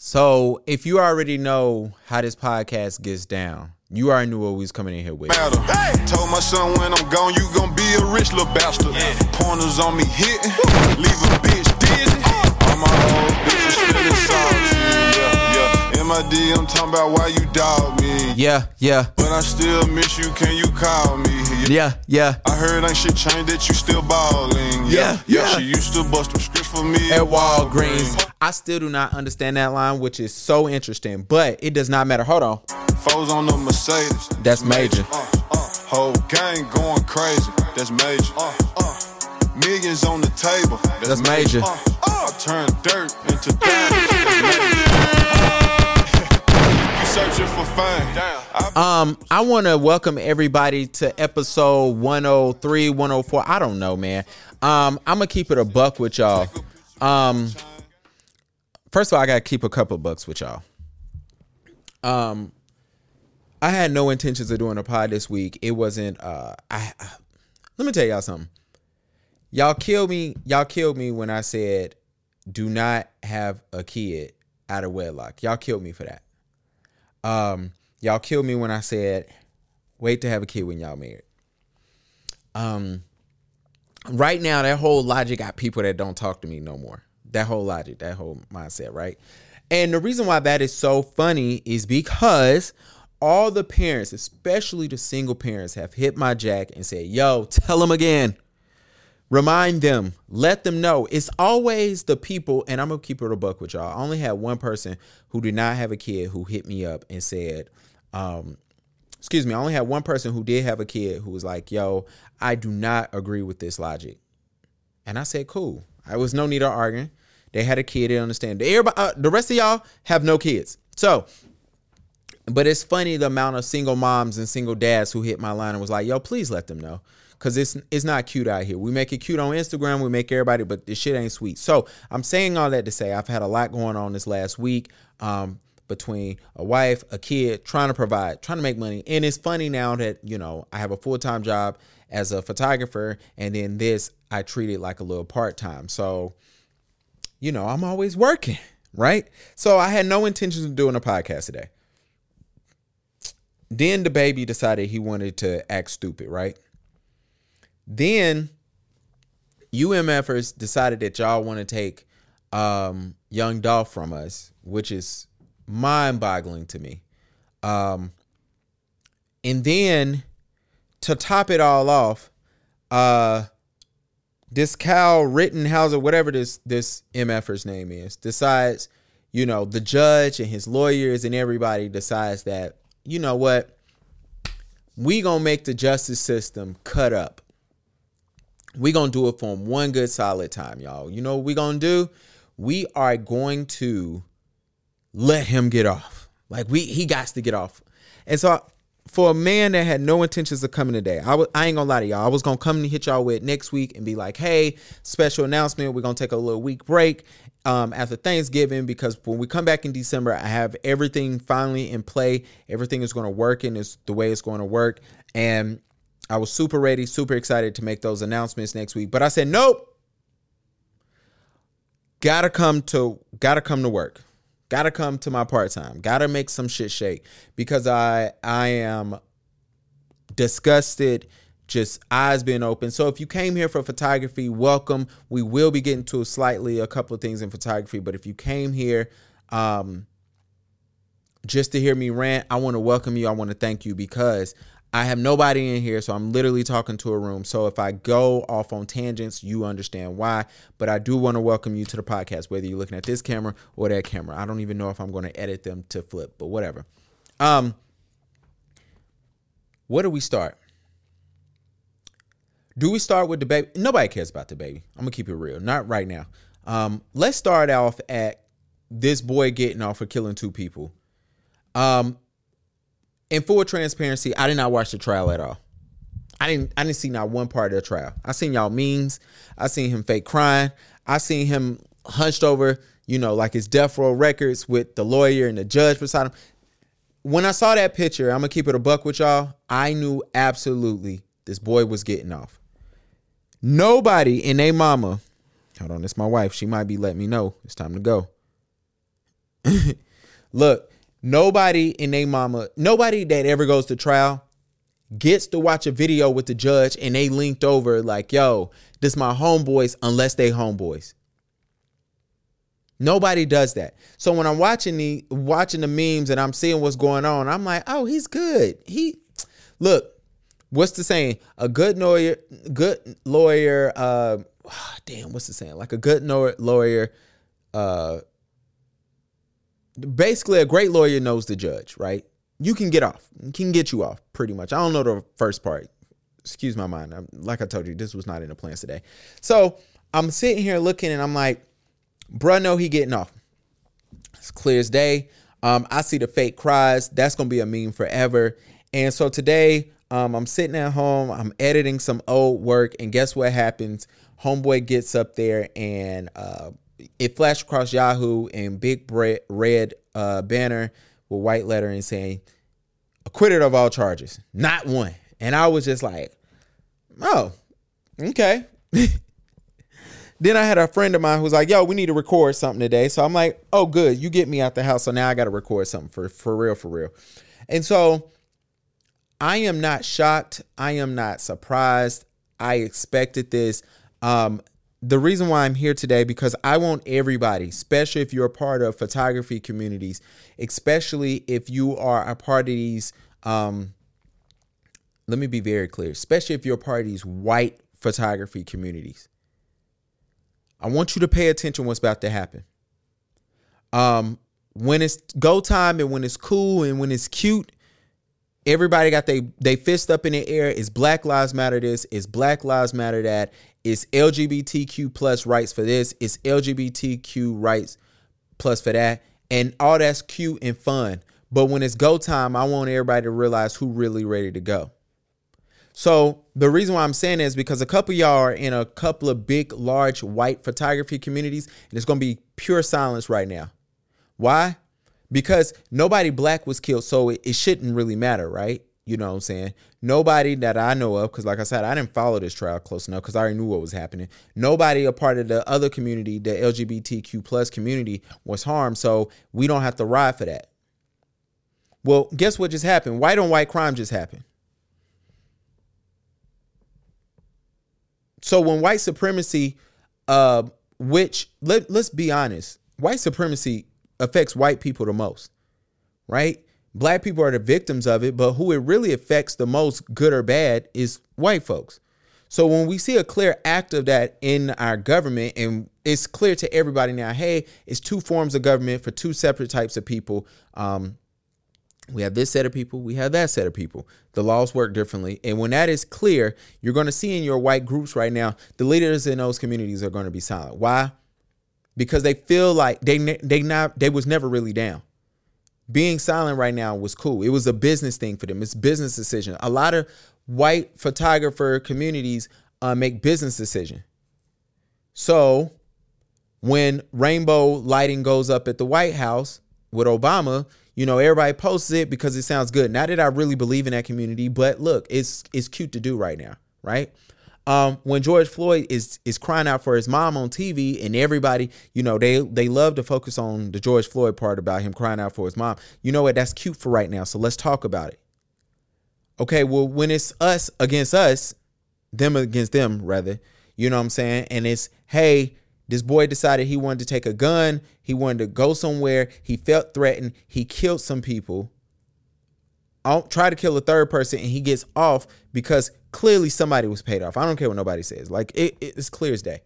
So if you already know how this podcast gets down, you already knew what we was coming in here with. matter. Told my son when I'm gone, you gon' be a rich little bastard. Pointers on me hitting, leave a bitch dizzy. All my old bitches feeling salty. Yeah, yeah. In my DM talking about why you dog me. Yeah, yeah, But I still miss you, can you call me? Yeah, yeah. I heard ain't shit changed that you still ballin'. Yeah, yeah. yeah. She used to bust them scripts for me At Walgreens. I still do not understand that line, which is so interesting, but it does not matter. Hold on. Foes on the Mercedes. That's major. Uh, uh, whole gang going crazy. That's major. Uh, uh, millions on the table. That's major. Uh, uh, I turn dirt into diamonds. That's major. you searching for. I Um, I want to welcome everybody to episode 103, 104. I don't know, man. Um, I'm gonna keep it a buck with y'all. Um, first of all, I gotta keep a couple bucks with y'all. Um, I had no intentions of doing a pod this week. It wasn't. Uh, I let me tell y'all something. Y'all killed me. Y'all killed me when I said, "Do not have a kid out of wedlock." Y'all killed me for that. Um, y'all killed me when I said, wait to have a kid when y'all married. Um, right now, that whole logic got people that don't talk to me no more. That whole logic, that whole mindset, right? And the reason why that is so funny is because all the parents, especially the single parents, have hit my jack and said, yo, tell them again. Remind them, let them know. It's always the people, and I'm gonna keep it a buck with y'all. I only had one person who did not have a kid who hit me up and said, um, excuse me, I only had one person who did have a kid who was like, yo, I do not agree with this logic. And I said, cool. I was no need of arguing. They had a kid, they understand. Everybody, uh, the rest of y'all have no kids. So, but it's funny the amount of single moms and single dads who hit my line and was like, yo, please let them know. Cause it's it's not cute out here. We make it cute on Instagram, we make everybody, but this shit ain't sweet. So I'm saying all that to say I've had a lot going on this last week. Um, between a wife, a kid, trying to provide, trying to make money. And it's funny now that, you know, I have a full-time job as a photographer and then this I treat it like a little part-time. So, you know, I'm always working, right? So I had no intentions of doing a podcast today. Then DaBaby decided he wanted to act stupid, right? Then UMFers decided that y'all want to take um, Young Dolph from us, which is mind-boggling to me. Um, and then to top it all off, uh, this Cal Rittenhauser, whatever this this MFer's name is, decides, you know, the judge and his lawyers and everybody decides that, you know what, we gonna make the justice system cut up. We gonna do it for him one good solid time, y'all. You know what we gonna do? We are going to let him get off. Like we he got to get off. And so for a man that had no intentions of coming today, I ain't gonna lie to y'all. I was gonna come and hit y'all with next week and be like, hey, special announcement. We're gonna take a little week break um, after Thanksgiving because when we come back in December, I have everything finally in play. Everything is gonna work and it's the way it's gonna work. And I was super ready, super excited to make those announcements next week. But I said, nope. Gotta come to gotta come to work. Gotta come to my part-time. Gotta make some shit shake. Because I I am disgusted, just eyes being open. So if you came here for photography, welcome. We will be getting to slightly a couple of things in photography, but if you came here um just to hear me rant, I want to welcome you. I want to thank you because I have nobody in here, so I'm literally talking to a room. So if I go off on tangents, you understand why. But I do want to welcome you to the podcast, whether you're looking at this camera or that camera. I don't even know if I'm going to edit them to flip, but whatever. Um, where do we start? Do we start with DaBaby? Nobody cares about DaBaby. I'm gonna keep it real. Not right now. Um, let's start off at this boy getting off for killing two people. Um, in full transparency, I did not watch the trial at all. I didn't I didn't see not one part of the trial. I seen y'all memes. I seen him fake crying. I seen him hunched over, you know, like his death row records with the lawyer and the judge beside him. When I saw that picture, I'm gonna keep it a buck with y'all. I knew absolutely this boy was getting off. Nobody in a mama. Hold on, it's my wife. She might be letting me know it's time to go. Look, nobody in they mama, nobody that ever goes to trial gets to watch a video with the judge and they linked over like, yo, this my homeboys unless they homeboys. Nobody does that. So when I'm watching the watching the memes and I'm seeing what's going on, I'm like, oh, he's good. He look, what's the saying? A good lawyer, good lawyer, uh damn, what's the saying? Like a good lawyer, uh basically a great lawyer knows the judge, right? You can get off. Can get you off pretty much. I don't know the first part. Excuse my mind. I'm, like I told you, this was not in the plans today. So I'm sitting here looking and I'm like, bruh, no, he getting off. It's clear as day. Um, I see the fake cries. That's gonna be a meme forever. And so today, um, I'm sitting at home. I'm editing some old work, and guess what happens? Homeboy gets up there, and uh, it flashed across Yahoo in big red uh, banner with white lettering saying acquitted of all charges, not one. And I was just like, oh, okay. then I had a friend of mine who was like, yo, we need to record something today. So I'm like, oh, good. You get me out the house. So now I got to record something for, for real, for real. And so I am not shocked. I am not surprised. I expected this. Um, the reason why I'm here today because I want everybody, especially if you're a part of photography communities, especially if you are a part of these. Um, let me be very clear, especially if you're a part of these white photography communities. I want you to pay attention what's about to happen. Um, when it's go time and when it's cool and when it's cute, everybody got they they fist up in the air. It's Black Lives Matter this, it's Black Lives Matter that, it's LGBTQ plus rights for this, it's LGBTQ rights plus for that. And all that's cute and fun. But when it's go time, I want everybody to realize who really ready to go. So the reason why I'm saying is because a couple y'all are in a couple of big, large white photography communities, and it's gonna be pure silence right now. Why? Because nobody black was killed, so it, it shouldn't really matter, right? You know what I'm saying? Nobody that I know of, because like I said, I didn't follow this trial close enough because I already knew what was happening. Nobody a part of the other community, the LGBTQ plus community, was harmed. So we don't have to ride for that. Well, guess what just happened? White on white crime just happened. So when white supremacy, uh, which let, let's be honest, white supremacy affects white people the most, right? Black people are the victims of it, but who it really affects the most, good or bad, is white folks. So when we see a clear act of that in our government, and it's clear to everybody now, hey, it's two forms of government for two separate types of people. Um, we have this set of people, we have that set of people. The laws work differently. And when that is clear, you're going to see in your white groups right now, the leaders in those communities are going to be silent. Why? Because they feel like they they not they was never really down being silent right now was cool. It was a business thing for them. It's business decision. A lot of white photographer communities uh, make business decision. So when rainbow lighting goes up at the White House with Obama, you know everybody posts it because it sounds good. Not that I really believe in that community, but look, it's it's cute to do right now, right? Um, when George Floyd is is crying out for his mom on TV, and everybody, you know, they they love to focus on the George Floyd part about him crying out for his mom. You know what? That's cute for right now. So let's talk about it. Okay, well, when it's us against us, them against them, rather, you know what I'm saying? And it's hey, this boy decided he wanted to take a gun, he wanted to go somewhere, he felt threatened, he killed some people. I'll try to kill a third person, and he gets off because clearly somebody was paid off. I don't care what nobody says. Like it, it's clear as day.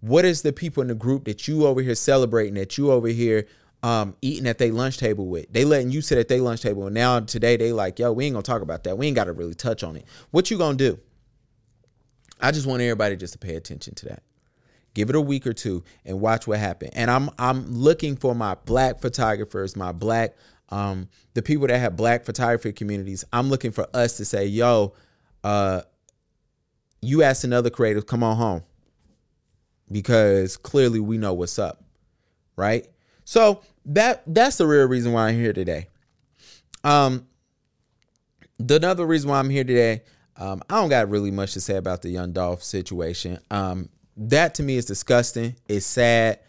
What is the people in the group that you over here celebrating, that you over here um, eating at their lunch table with? They letting you sit at their lunch table, and now today they like, yo, we ain't gonna talk about that. We ain't got to really touch on it. What you gonna do? I just want everybody just to pay attention to that. Give it a week or two and watch what happens. And I'm I'm looking for my black photographers, my black um, the people that have black photography communities. I'm looking for us to say, yo, uh, you ask another creative, come on home. Because clearly we know what's up. Right? So that that's the real reason why I'm here today. Um the another reason why I'm here today, um, I don't got really much to say about the young Dolph situation. Um, that to me is disgusting. It's sad.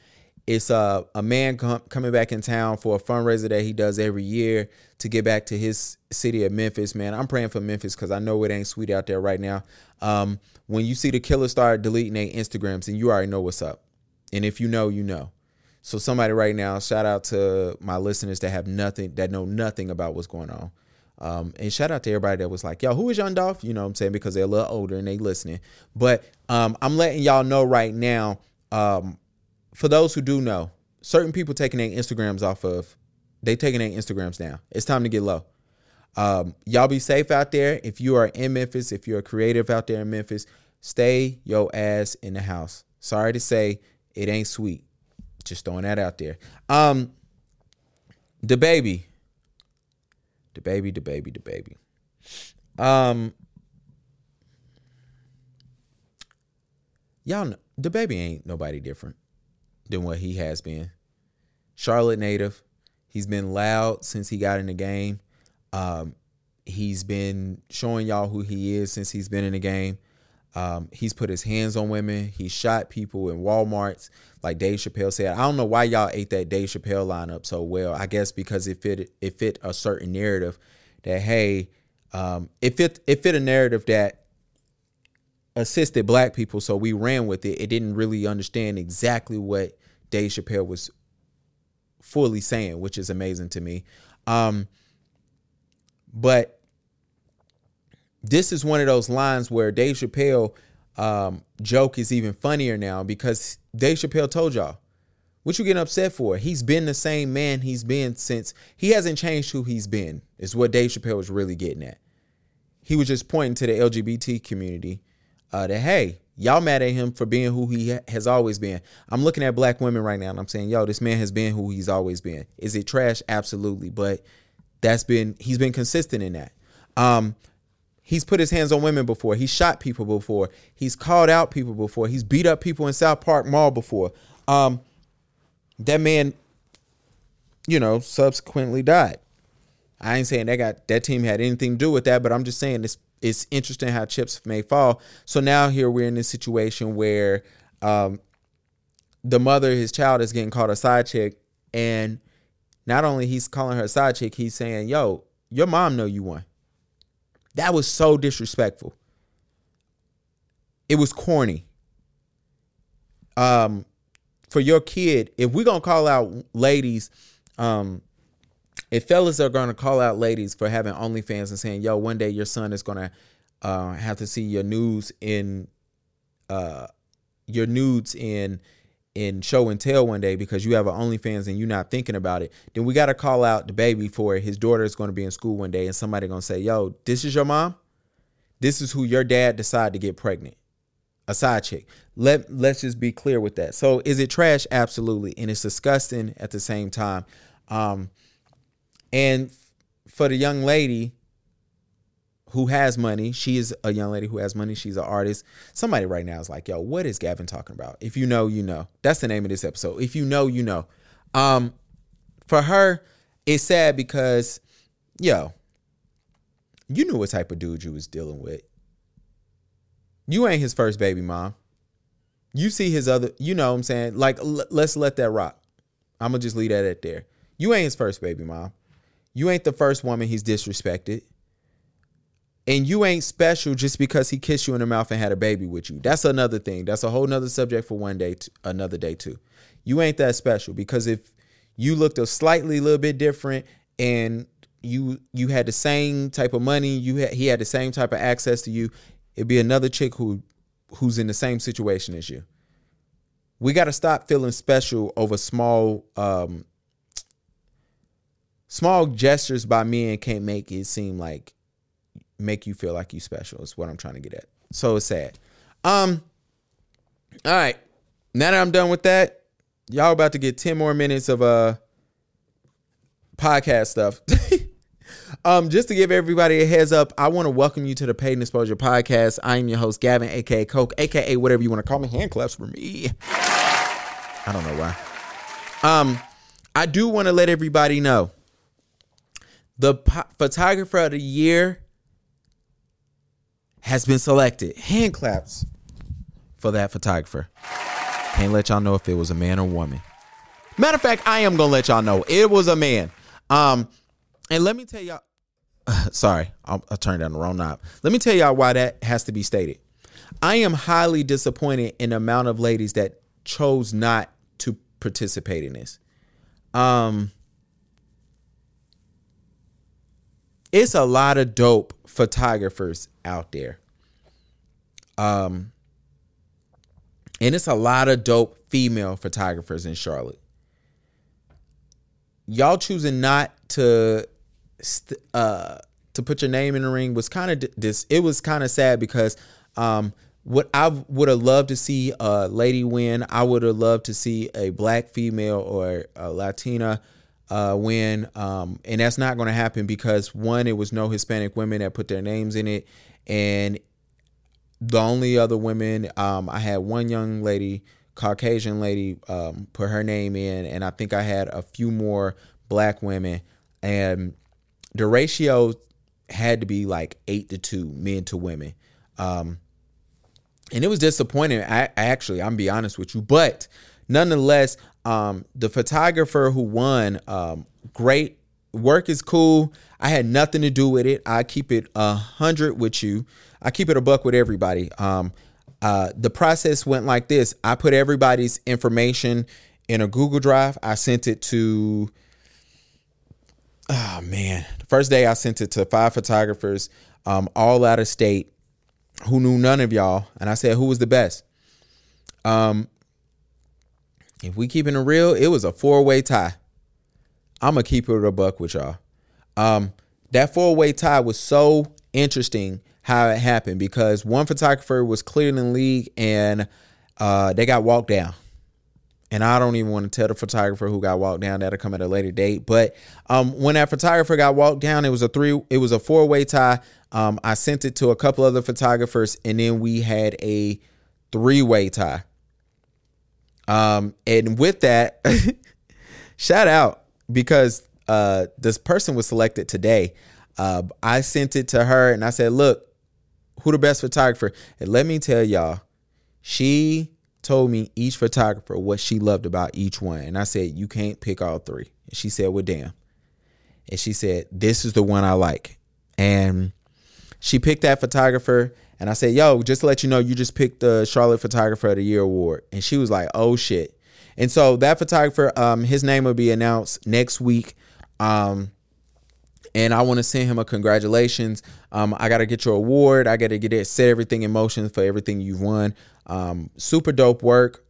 It's a a man com- coming back in town for a fundraiser that he does every year to get back to his city of Memphis. Man, I'm praying for Memphis because I know it ain't sweet out there right now. Um, when you see the killers start deleting their Instagrams, and you already know what's up. And if you know, you know. So somebody right now, shout out to my listeners that have nothing, that know nothing about what's going on. Um, and shout out to everybody that was like, yo, who is Young Dolph? You know what I'm saying? Because they're a little older and they listening. But um, I'm letting y'all know right now, um, for those who do know, certain people taking their Instagrams off of, they taking their Instagrams down. It's time to get low. Um, y'all be safe out there. If you are in Memphis, if you're a creative out there in Memphis, stay your ass in the house. Sorry to say, it ain't sweet. Just throwing that out there. Um, DaBaby, the baby, DaBaby, the baby. Um, y'all DaBaby ain't nobody different than what he has been. Charlotte native. He's been loud since he got in the game. Um, he's been showing y'all who he is since he's been in the game. Um, he's put his hands on women. He shot people in Walmarts, like Dave Chappelle said. I don't know why y'all ate that Dave Chappelle lineup so well. I guess because it fit it fit a certain narrative that hey, um, it fit it fit a narrative that assisted black people, so we ran with it. It didn't really understand exactly what Dave Chappelle was fully saying, which is amazing to me. Um, but this is one of those lines where Dave Chappelle um, joke is even funnier now because Dave Chappelle told y'all, what you getting upset for? He's been the same man he's been since he hasn't changed who he's been, is what Dave Chappelle was really getting at. He was just pointing to the LGBT community uh, that, hey, y'all mad at him for being who he ha- has always been. I'm looking at black women right now and I'm saying, yo, this man has been who he's always been. Is it trash? Absolutely. But that's been, he's been consistent in that. Um, He's put his hands on women before. He's shot people before. He's called out people before. He's beat up people in South Park Mall before. Um, that man, you know, subsequently died. I ain't saying that got that team had anything to do with that, but I'm just saying it's it's interesting how chips may fall. So now here we're in this situation where um, the mother, his child, is getting called a side chick, and not only he's calling her a side chick, he's saying, "Yo, your mom know you won." That was so disrespectful. It was corny. Um, for your kid, if we're gonna call out ladies, um, if fellas are gonna call out ladies for having OnlyFans and saying, "Yo, one day your son is gonna uh, have to see your nudes in, uh, your nudes in." in show and tell one day because you have an OnlyFans and you're not thinking about it, then we got to call out DaBaby for his daughter is going to be in school one day and somebody going to say, "Yo, this is your mom. This is who your dad decided to get pregnant." A side chick. Let let's just be clear with that. So, is it trash? Absolutely, and it's disgusting at the same time. Um, and for the young lady who has money. She is a young lady who has money. She's an artist. Somebody right now is like, yo, what is Gavin talking about? If you know, you know. That's the name of this episode. If you know, you know. Um, for her, it's sad because, yo, you knew what type of dude you was dealing with. You ain't his first baby mom. You see his other, you know what I'm saying? Like, l- let's let that rock. I'm going to just leave that at there. You ain't his first baby mom. You ain't the first woman he's disrespected and you ain't special just because he kissed you in the mouth and had a baby with you. That's another thing. That's a whole nother subject for one day, another day too. You ain't that special because if you looked a slightly little bit different and you you had the same type of money, you had, he had the same type of access to you, it'd be another chick who who's in the same situation as you. We got to stop feeling special over small um small gestures by men can't make it seem like make you feel like you special is what I'm trying to get at. So it's sad. Um all right. Now that I'm done with that, y'all about to get 10 more minutes of uh podcast stuff. um just to give everybody a heads up, I want to welcome you to the Paid Exposure podcast. I am your host Gavin aka Coke aka whatever you want to call me. Hand claps for me. I don't know why. Um I do want to let everybody know the po- photographer of the year has been selected. Hand claps for that photographer. Can't let y'all know if it was a man or woman. Matter of fact, I am gonna let y'all know it was a man. Um, and let me tell y'all. Sorry, I'll, I'll down the wrong knob. Let me tell y'all why that has to be stated. I am highly disappointed in the amount of ladies that chose not to participate in this. Um, it's a lot of dope photographers out there. Um, and it's a lot of dope female photographers in Charlotte. Y'all choosing not to uh to put your name in the ring was kind of this it was kind of sad because um what I would have loved to see a lady win. I would have loved to see a black female or a Latina uh, win, um, and that's not going to happen because one, it was no Hispanic women that put their names in it, and the only other women um, I had one young lady, Caucasian lady, um, put her name in, and I think I had a few more black women, and the ratio had to be like eight to two, men to women. Um, and it was disappointing. I, actually, I'm be honest with you, but nonetheless, um, the photographer who won, um, great work is cool. I had nothing to do with it. I keep it a hundred with you. I keep it a buck with everybody. Um, uh, the process went like this: I put everybody's information in a Google Drive. I sent it to. Oh man! The first day I sent it to five photographers, um, all out of state who knew none of y'all, and I said who was the best. Um, if we keeping it real, it was a four way tie. I'm gonna keep it a buck with y'all. Um, that four way tie was so interesting how it happened because one photographer was cleared in the league and uh, they got walked down. And I don't even want to tell the photographer who got walked down. That'll come at a later date. But um, when that photographer got walked down, it was a three. It was a four way tie. Um, I sent it to a couple other photographers, and then we had a three way tie. Um, and with that, shout out because uh, this person was selected today. Uh, I sent it to her and I said, "Look, who the best photographer?" And let me tell y'all, she told me each photographer what she loved about each one, and I said, "You can't pick all three. And she said, "Well, damn." And she said, "This is the one I like." And she picked that photographer and I said, "Yo, just to let you know, you just picked the Charlotte Photographer of the Year award." And she was like, "Oh shit!" And so that photographer, um, his name will be announced next week. Um, and I want to send him a congratulations. Um, I got to get your award. I got to get it, set everything in motion for everything you've won. Um, super dope work.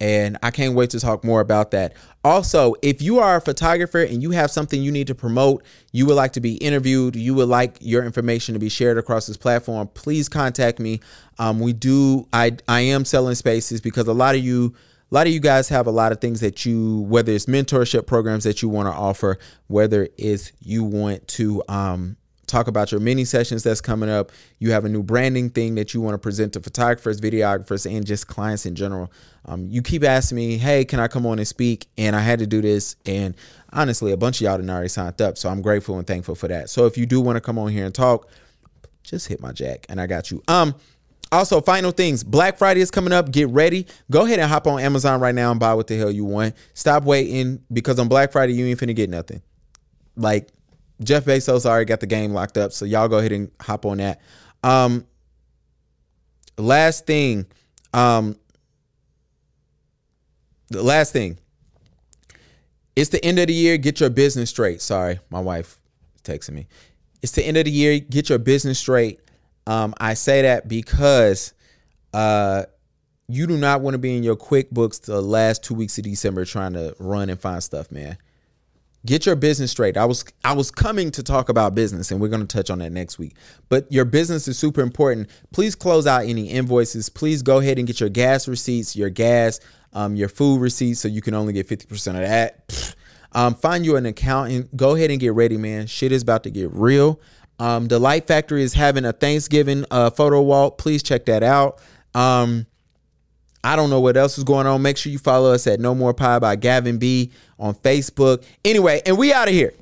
And I can't wait to talk more about that. Also, if you are a photographer and you have something you need to promote, you would like to be interviewed, you would like your information to be shared across this platform, please contact me. Um, we do, I, I am selling spaces because a lot of you, a lot of you guys have a lot of things that you, whether it's mentorship programs that you want to offer, whether it's you want to, um, talk about your mini sessions that's coming up. You have a new branding thing that you want to present to photographers, videographers, and just clients in general. Um, you keep asking me, hey, can I come on and speak? And I had to do this. And honestly, a bunch of y'all didn't already signed up. So I'm grateful and thankful for that. So if you do want to come on here and talk, just hit my jack and I got you. Um, also, final things. Black Friday is coming up. Get ready. Go ahead and hop on Amazon right now and buy what the hell you want. Stop waiting because on Black Friday you ain't finna get nothing. Like Jeff Bezos already got the game locked up, so y'all go ahead and hop on that. Um, last thing, um, the last thing. It's the end of the year. Get your business straight. Sorry, my wife texting me. It's the end of the year. Get your business straight. Um, I say that because uh, you do not want to be in your QuickBooks the last two weeks of December trying to run and find stuff, man get your business straight. I was I was coming to talk about business and we're going to touch on that next week. But your business is super important. Please close out any invoices. Please go ahead and get your gas receipts, your gas, um, your food receipts so you can only get 50% of that. Um, find you an accountant. Go ahead and get ready, man. Shit is about to get real. Um, the Light Factory is having a Thanksgiving uh, photo walk. Please check that out. Um, I don't know what else is going on. Make sure you follow us at No More Pie by Gavin B on Facebook. Anyway, and we out of here.